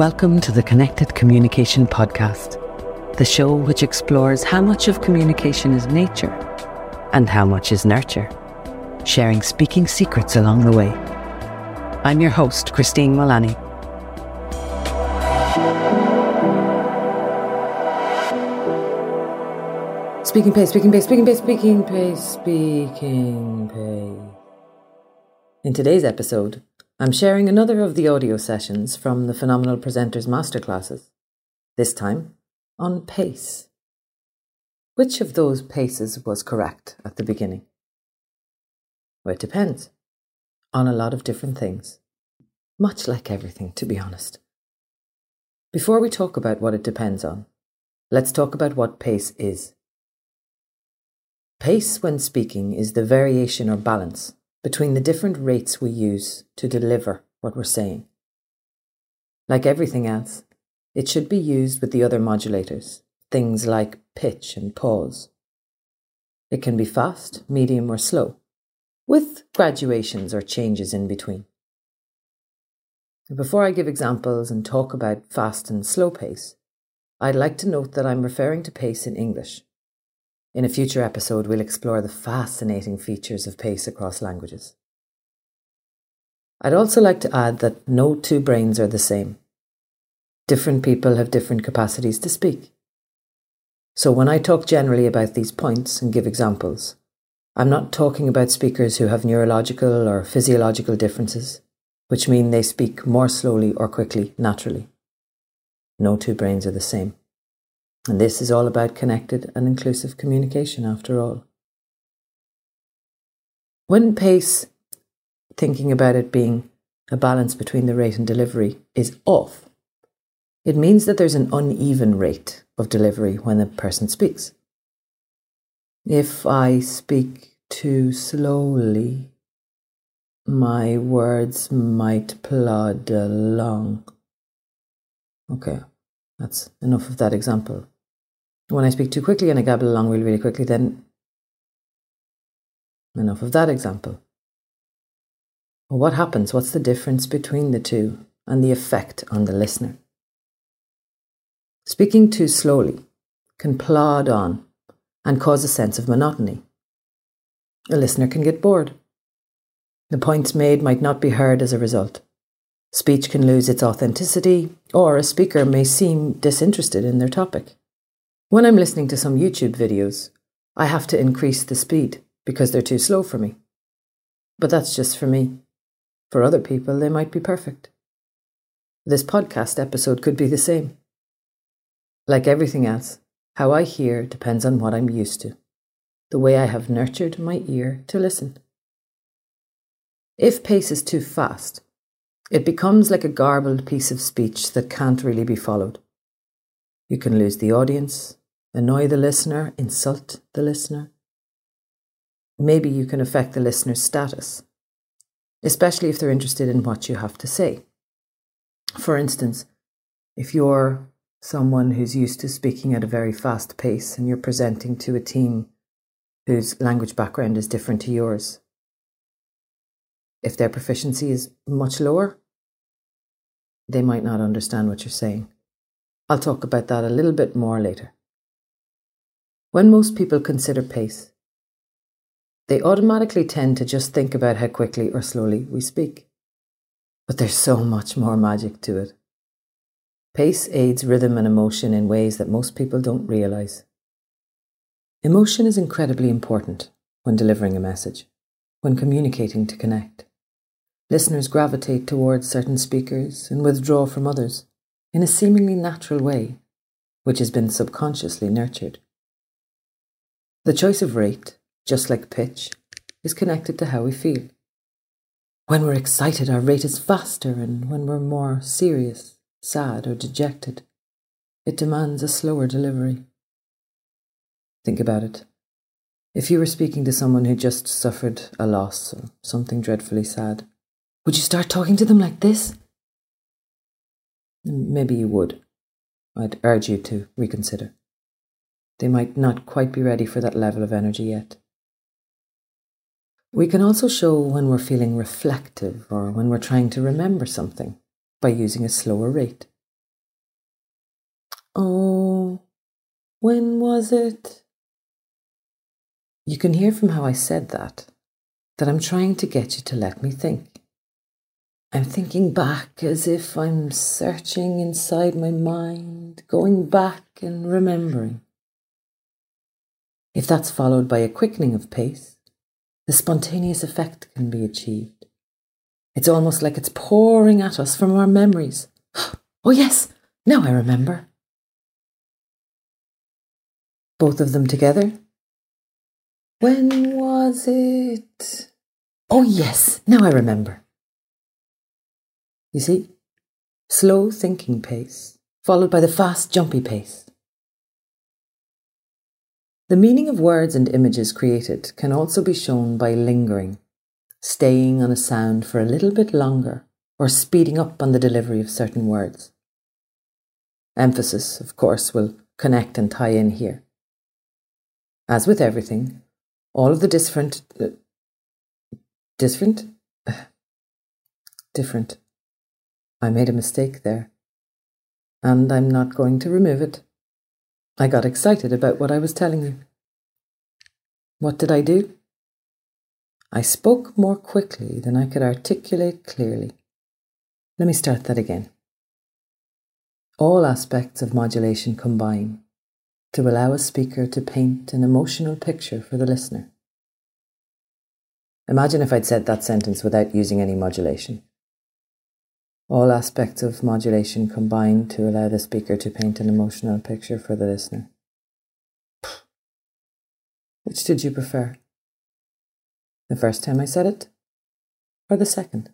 Welcome to the Connected Communication Podcast, the show which explores how much of communication is nature and how much is nurture, sharing speaking secrets along the way. I'm your host, Christine Mullaney. Speaking pace, speaking pace, speaking pace, speaking pace, speaking pace. In today's episode, I'm sharing another of the audio sessions from the Phenomenal Presenters Masterclasses, this time on pace. Which of those paces was correct at the beginning? Well, it depends on a lot of different things, much like everything, to be honest. Before we talk about what it depends on, let's talk about what pace is. Pace, when speaking, is the variation or balance between the different rates we use to deliver what we're saying. Like everything else, it should be used with the other modulators, things like pitch and pause. It can be fast, medium, or slow, with graduations or changes in between. Before I give examples and talk about fast and slow pace, I'd like to note that I'm referring to pace in English in a future episode, we'll explore the fascinating features of pace across languages. I'd also like to add that no two brains are the same. Different people have different capacities to speak. So when I talk generally about these points and give examples, I'm not talking about speakers who have neurological or physiological differences, which mean they speak more slowly or quickly naturally. No two brains are the same. And this is all about connected and inclusive communication, after all. When pace, thinking about it being a balance between the rate and delivery, is off, it means that there's an uneven rate of delivery when the person speaks. If I speak too slowly, my words might plod along. Okay, that's enough of that example. When I speak too quickly and I gabble along really, really quickly, then enough of that example. Well, what happens? What's the difference between the two and the effect on the listener? Speaking too slowly can plod on and cause a sense of monotony. A listener can get bored. The points made might not be heard as a result. Speech can lose its authenticity, or a speaker may seem disinterested in their topic. When I'm listening to some YouTube videos, I have to increase the speed because they're too slow for me. But that's just for me. For other people, they might be perfect. This podcast episode could be the same. Like everything else, how I hear depends on what I'm used to, the way I have nurtured my ear to listen. If pace is too fast, it becomes like a garbled piece of speech that can't really be followed. You can lose the audience, annoy the listener, insult the listener. Maybe you can affect the listener's status, especially if they're interested in what you have to say. For instance, if you're someone who's used to speaking at a very fast pace and you're presenting to a team whose language background is different to yours, if their proficiency is much lower, they might not understand what you're saying. I'll talk about that a little bit more later. When most people consider pace, they automatically tend to just think about how quickly or slowly we speak. But there's so much more magic to it. Pace aids rhythm and emotion in ways that most people don't realize. Emotion is incredibly important when delivering a message, when communicating to connect. Listeners gravitate towards certain speakers and withdraw from others in a seemingly natural way, which has been subconsciously nurtured. The choice of rate, just like pitch, is connected to how we feel. When we're excited, our rate is faster, and when we're more serious, sad, or dejected, it demands a slower delivery. Think about it. If you were speaking to someone who just suffered a loss or something dreadfully sad, would you start talking to them like this? Maybe you would. I'd urge you to reconsider. They might not quite be ready for that level of energy yet. We can also show when we're feeling reflective or when we're trying to remember something by using a slower rate. Oh, when was it? You can hear from how I said that that I'm trying to get you to let me think. I'm thinking back as if I'm searching inside my mind, going back and remembering. If that's followed by a quickening of pace, the spontaneous effect can be achieved. It's almost like it's pouring at us from our memories. Oh, yes, now I remember. Both of them together. When was it? Oh, yes, now I remember. You see, slow thinking pace, followed by the fast jumpy pace. The meaning of words and images created can also be shown by lingering, staying on a sound for a little bit longer, or speeding up on the delivery of certain words. Emphasis, of course, will connect and tie in here. As with everything, all of the different. Uh, different? different. I made a mistake there. And I'm not going to remove it. I got excited about what I was telling you. What did I do? I spoke more quickly than I could articulate clearly. Let me start that again. All aspects of modulation combine to allow a speaker to paint an emotional picture for the listener. Imagine if I'd said that sentence without using any modulation. All aspects of modulation combine to allow the speaker to paint an emotional picture for the listener. Which did you prefer? The first time I said it, or the second?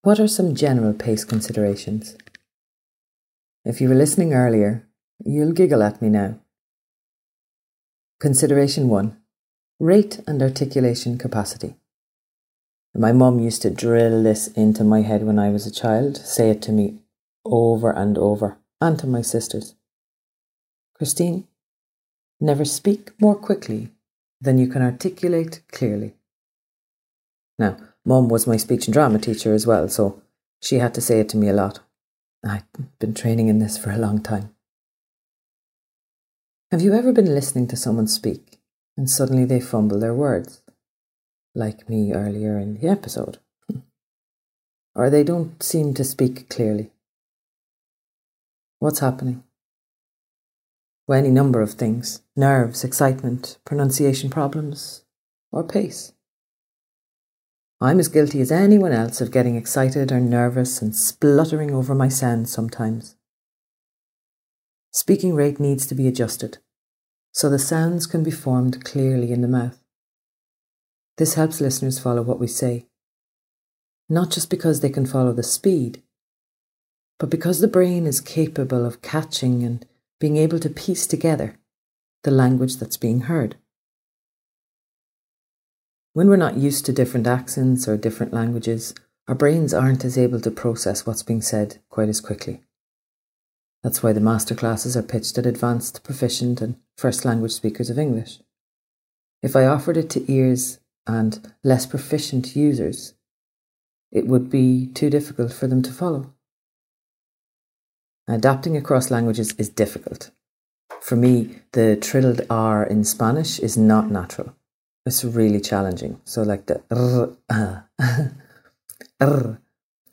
What are some general pace considerations? If you were listening earlier, you'll giggle at me now. Consideration 1 Rate and articulation capacity. My mum used to drill this into my head when I was a child, say it to me over and over, and to my sisters. Christine, never speak more quickly than you can articulate clearly. Now, mum was my speech and drama teacher as well, so she had to say it to me a lot. I've been training in this for a long time. Have you ever been listening to someone speak and suddenly they fumble their words? Like me earlier in the episode. or they don't seem to speak clearly. What's happening? Well, any number of things nerves, excitement, pronunciation problems, or pace. I'm as guilty as anyone else of getting excited or nervous and spluttering over my sounds sometimes. Speaking rate needs to be adjusted so the sounds can be formed clearly in the mouth. This helps listeners follow what we say, not just because they can follow the speed, but because the brain is capable of catching and being able to piece together the language that's being heard. When we're not used to different accents or different languages, our brains aren't as able to process what's being said quite as quickly. That's why the masterclasses are pitched at advanced, proficient, and first language speakers of English. If I offered it to ears and less proficient users, it would be too difficult for them to follow. Adapting across languages is difficult. For me, the trilled R in Spanish is not natural. It's really challenging. So, like the r, uh, r,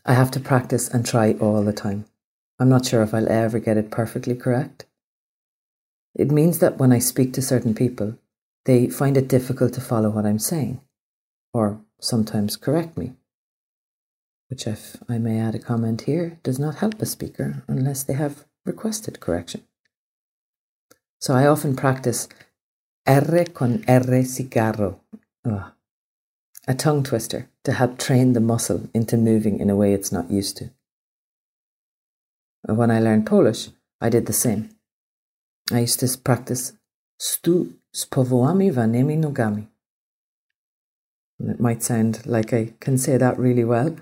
I have to practice and try all the time. I'm not sure if I'll ever get it perfectly correct. It means that when I speak to certain people, they find it difficult to follow what I'm saying or sometimes correct me. Which, if I may add a comment here, does not help a speaker unless they have requested correction. So I often practice R con R cigarro, a tongue twister to help train the muscle into moving in a way it's not used to. When I learned Polish, I did the same. I used to practice stół z powyłamywanymi nogami it might sound like I can say that really well.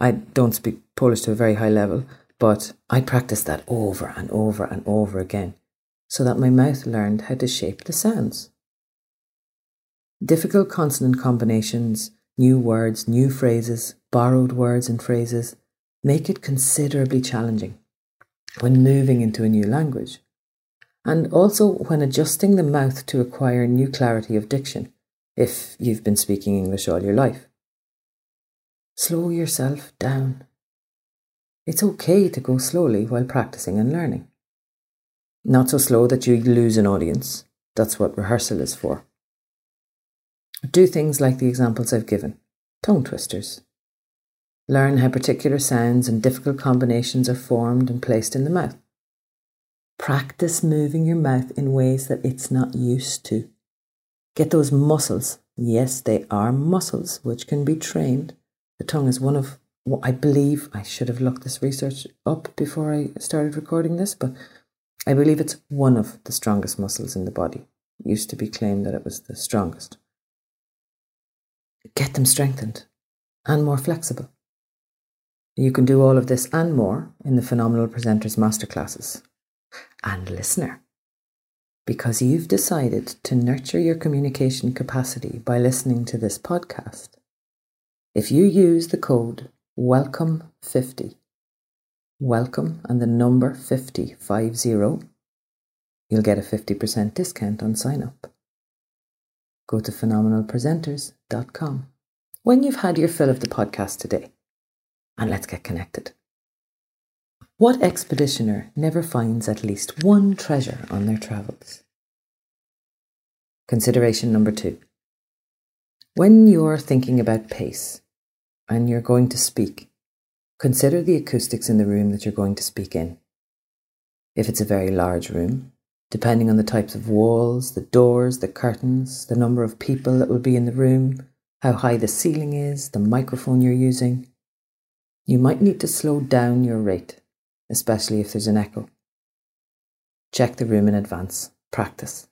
I don't speak Polish to a very high level, but I practiced that over and over and over again so that my mouth learned how to shape the sounds. Difficult consonant combinations, new words, new phrases, borrowed words and phrases, make it considerably challenging when moving into a new language, and also when adjusting the mouth to acquire new clarity of diction if you've been speaking English all your life. Slow yourself down. It's okay to go slowly while practicing and learning. Not so slow that you lose an audience. That's what rehearsal is for. Do things like the examples I've given tongue twisters. Learn how particular sounds and difficult combinations are formed and placed in the mouth. Practice moving your mouth in ways that it's not used to. Get those muscles. Yes, they are muscles which can be trained. The tongue is one of what I believe I should have looked this research up before I started recording this, but I believe it's one of the strongest muscles in the body. It used to be claimed that it was the strongest. Get them strengthened and more flexible. You can do all of this and more in the Phenomenal Presenters Masterclasses. And listener, because you've decided to nurture your communication capacity by listening to this podcast, if you use the code WELCOME50, welcome and the number 50, 50, you'll get a 50% discount on sign up. Go to phenomenalpresenters.com when you've had your fill of the podcast today, and let's get connected. What expeditioner never finds at least one treasure on their travels? Consideration number two. When you're thinking about pace and you're going to speak, consider the acoustics in the room that you're going to speak in. If it's a very large room, depending on the types of walls, the doors, the curtains, the number of people that will be in the room, how high the ceiling is, the microphone you're using, you might need to slow down your rate, especially if there's an echo. Check the room in advance, practice.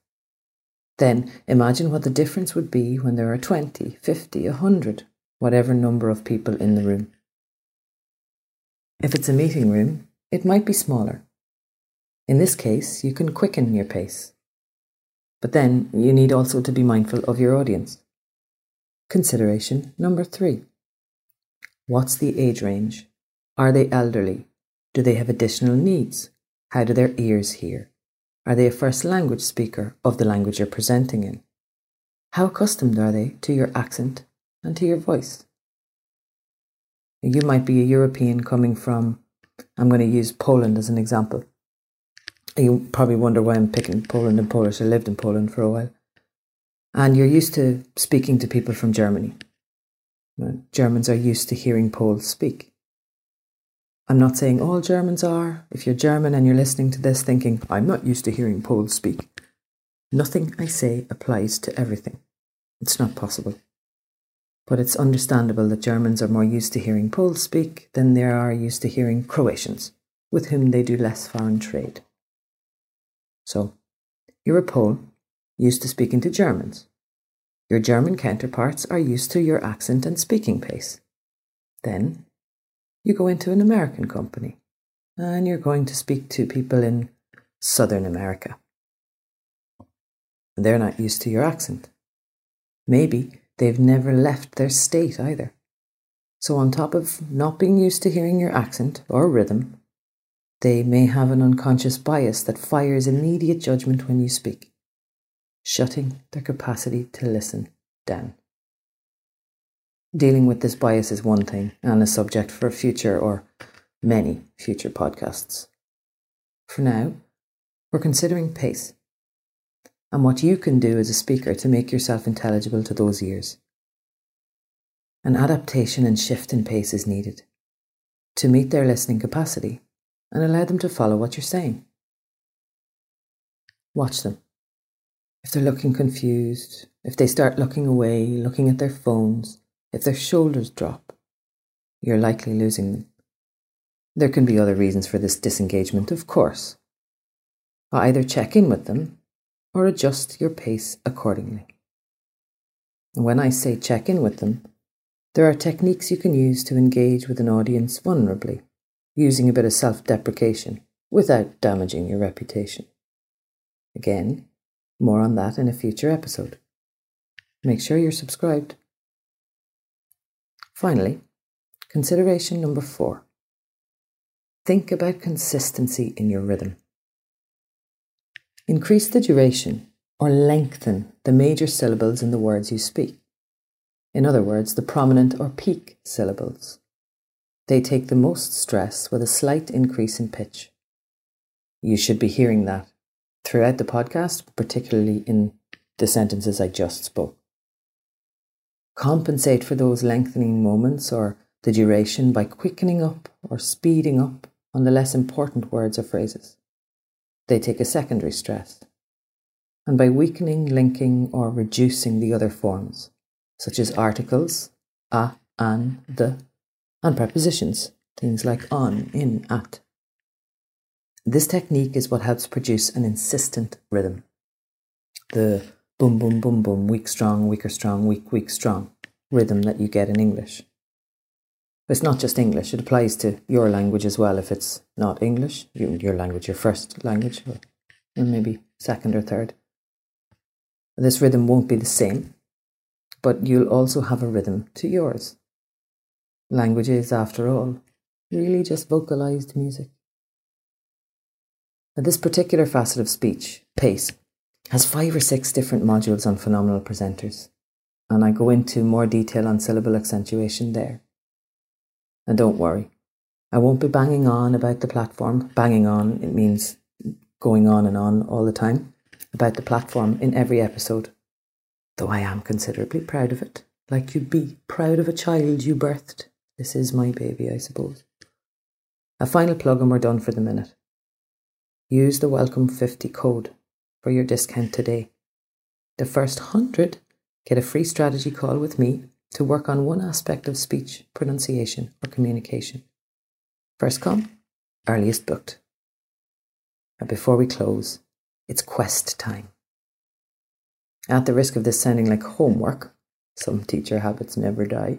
Then imagine what the difference would be when there are 20, 50, 100, whatever number of people in the room. If it's a meeting room, it might be smaller. In this case, you can quicken your pace. But then you need also to be mindful of your audience. Consideration number three. What's the age range? Are they elderly? Do they have additional needs? How do their ears hear? Are they a first language speaker of the language you're presenting in? How accustomed are they to your accent and to your voice? You might be a European coming from, I'm going to use Poland as an example. You probably wonder why I'm picking Poland and Polish. I lived in Poland for a while. And you're used to speaking to people from Germany. Germans are used to hearing Poles speak. I'm not saying all Germans are. If you're German and you're listening to this thinking, I'm not used to hearing Poles speak, nothing I say applies to everything. It's not possible. But it's understandable that Germans are more used to hearing Poles speak than they are used to hearing Croatians, with whom they do less foreign trade. So, you're a Pole, used to speaking to Germans. Your German counterparts are used to your accent and speaking pace. Then you go into an American company and you're going to speak to people in Southern America. They're not used to your accent. Maybe they've never left their state either. So, on top of not being used to hearing your accent or rhythm, they may have an unconscious bias that fires immediate judgment when you speak, shutting their capacity to listen down dealing with this bias is one thing and a subject for future or many future podcasts. For now, we're considering pace and what you can do as a speaker to make yourself intelligible to those ears. An adaptation and shift in pace is needed to meet their listening capacity and allow them to follow what you're saying. Watch them. If they're looking confused, if they start looking away, looking at their phones, if their shoulders drop, you're likely losing them. There can be other reasons for this disengagement, of course. Either check in with them or adjust your pace accordingly. When I say check in with them, there are techniques you can use to engage with an audience vulnerably, using a bit of self deprecation without damaging your reputation. Again, more on that in a future episode. Make sure you're subscribed. Finally, consideration number four think about consistency in your rhythm. Increase the duration or lengthen the major syllables in the words you speak. In other words, the prominent or peak syllables. They take the most stress with a slight increase in pitch. You should be hearing that throughout the podcast, particularly in the sentences I just spoke. Compensate for those lengthening moments or the duration by quickening up or speeding up on the less important words or phrases. They take a secondary stress. And by weakening, linking, or reducing the other forms, such as articles, a, an, the, and prepositions, things like on, in, at. This technique is what helps produce an insistent rhythm. The boom, boom, boom, boom, weak, strong, weaker, strong, weak, weak, strong rhythm that you get in English. It's not just English, it applies to your language as well. If it's not English, your language, your first language, or maybe second or third. This rhythm won't be the same, but you'll also have a rhythm to yours. Language is, after all, really just vocalized music. Now, this particular facet of speech, pace, has five or six different modules on phenomenal presenters, and I go into more detail on syllable accentuation there. And don't worry, I won't be banging on about the platform. Banging on, it means going on and on all the time about the platform in every episode, though I am considerably proud of it, like you'd be proud of a child you birthed. This is my baby, I suppose. A final plug and we're done for the minute. Use the Welcome 50 code for your discount today. The first 100 get a free strategy call with me to work on one aspect of speech, pronunciation, or communication. First come, earliest booked. And before we close, it's quest time. At the risk of this sounding like homework, some teacher habits never die,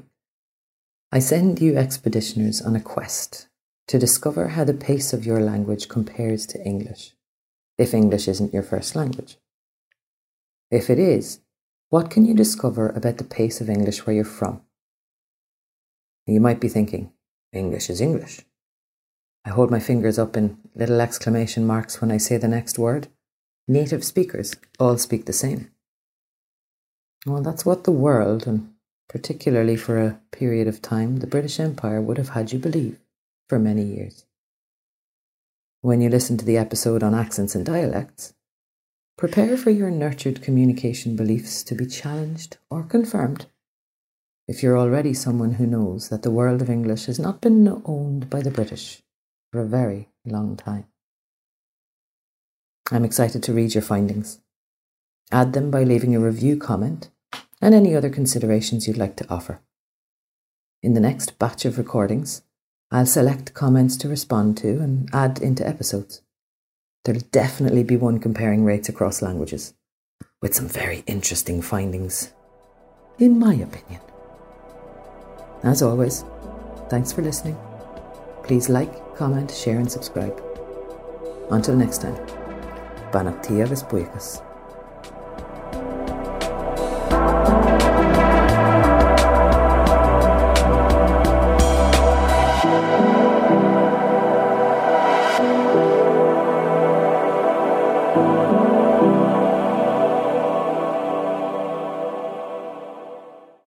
I send you expeditioners on a quest to discover how the pace of your language compares to English, if English isn't your first language. If it is, what can you discover about the pace of English where you're from? You might be thinking, English is English. I hold my fingers up in little exclamation marks when I say the next word. Native speakers all speak the same. Well, that's what the world, and particularly for a period of time, the British Empire would have had you believe for many years. When you listen to the episode on accents and dialects, Prepare for your nurtured communication beliefs to be challenged or confirmed. If you're already someone who knows that the world of English has not been owned by the British for a very long time. I'm excited to read your findings. Add them by leaving a review comment and any other considerations you'd like to offer. In the next batch of recordings, I'll select comments to respond to and add into episodes. There'll definitely be one comparing rates across languages, with some very interesting findings, in my opinion. As always, thanks for listening. Please like, comment, share, and subscribe. Until next time, Banach Tia